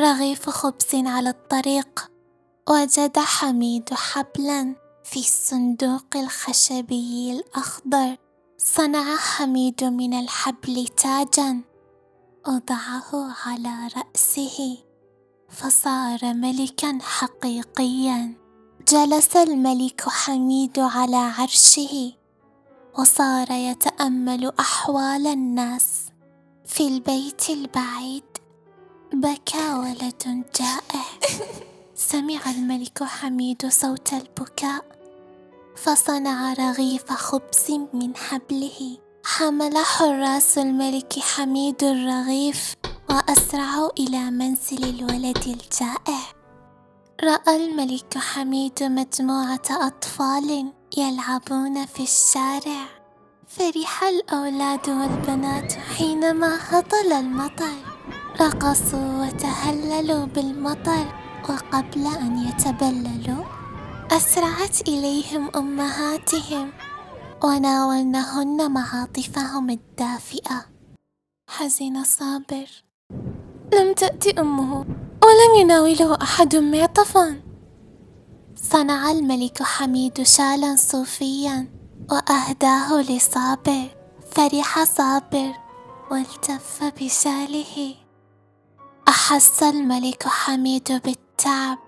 رغيف خبز على الطريق وجد حميد حبلا في الصندوق الخشبي الأخضر. صنع حميد من الحبل تاجا وضعه على رأسه فصار ملكا حقيقيا. جلس الملك حميد على عرشه وصار يتأمل أحوال الناس في البيت البعيد. بكى ولد جائع. سمع الملك حميد صوت البكاء فصنع رغيف خبز من حبله. حمل حراس الملك حميد الرغيف واسرعوا إلى منزل الولد الجائع. رأى الملك حميد مجموعة أطفال يلعبون في الشارع. فرح الأولاد والبنات حينما هطل المطر. رقصوا وتهللوا بالمطر وقبل أن يتبللوا. أسرعت إليهم أمهاتهم وناولنهن معاطفهم الدافئة. حزن صابر. لم تأت أمه ولم يناوله أحد معطفا صنع الملك حميد شالا صوفيا وأهداه لصابر. فرح صابر والتف بشاله. احس الملك حميد بالتعب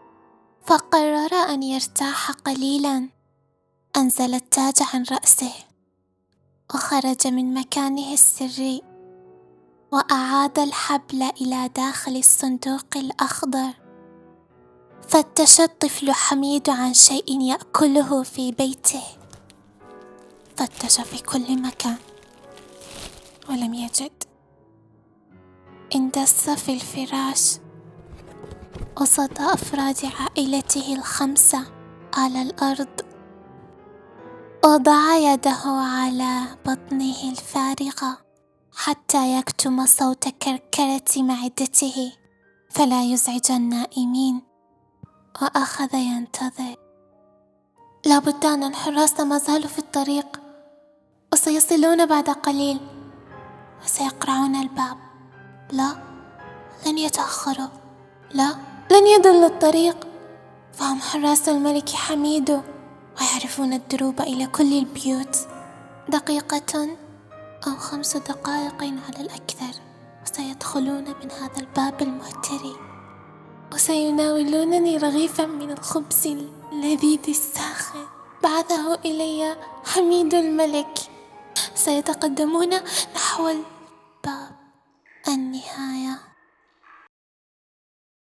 فقرر أن يرتاح قليلا. أنزل التاج عن رأسه وخرج من مكانه السري وأعاد الحبل إلى داخل الصندوق الأخضر. فتش الطفل حميد عن شيء يأكله في بيته. فتش في كل مكان ولم يجد. اندس في الفراش. وسط أفراد عائلته الخمسة على الأرض. وضع يده على بطنه الفارغه حتى يكتم صوت كركرة معدته. فلا يزعج النائمين. وأخذ ينتظر. لابد أن الحراس ما زالوا في الطريق. وسيصلون بعد قليل. وسيقرعون الباب. لا لن يتأخروا لا. لن يضلوا الطريق. فهم حراس الملك حميد ويعرفون الدروب إلى كل البيوت. دقيقة أو خمس دقائق على الأكثر وسيدخلون من هذا الباب المهتري. وسيناولونني رغيفا من الخبز اللذيذ الساخن. بعثه إلي حميد الملك. سيتقدمون نحو الباب. 很厉害呀。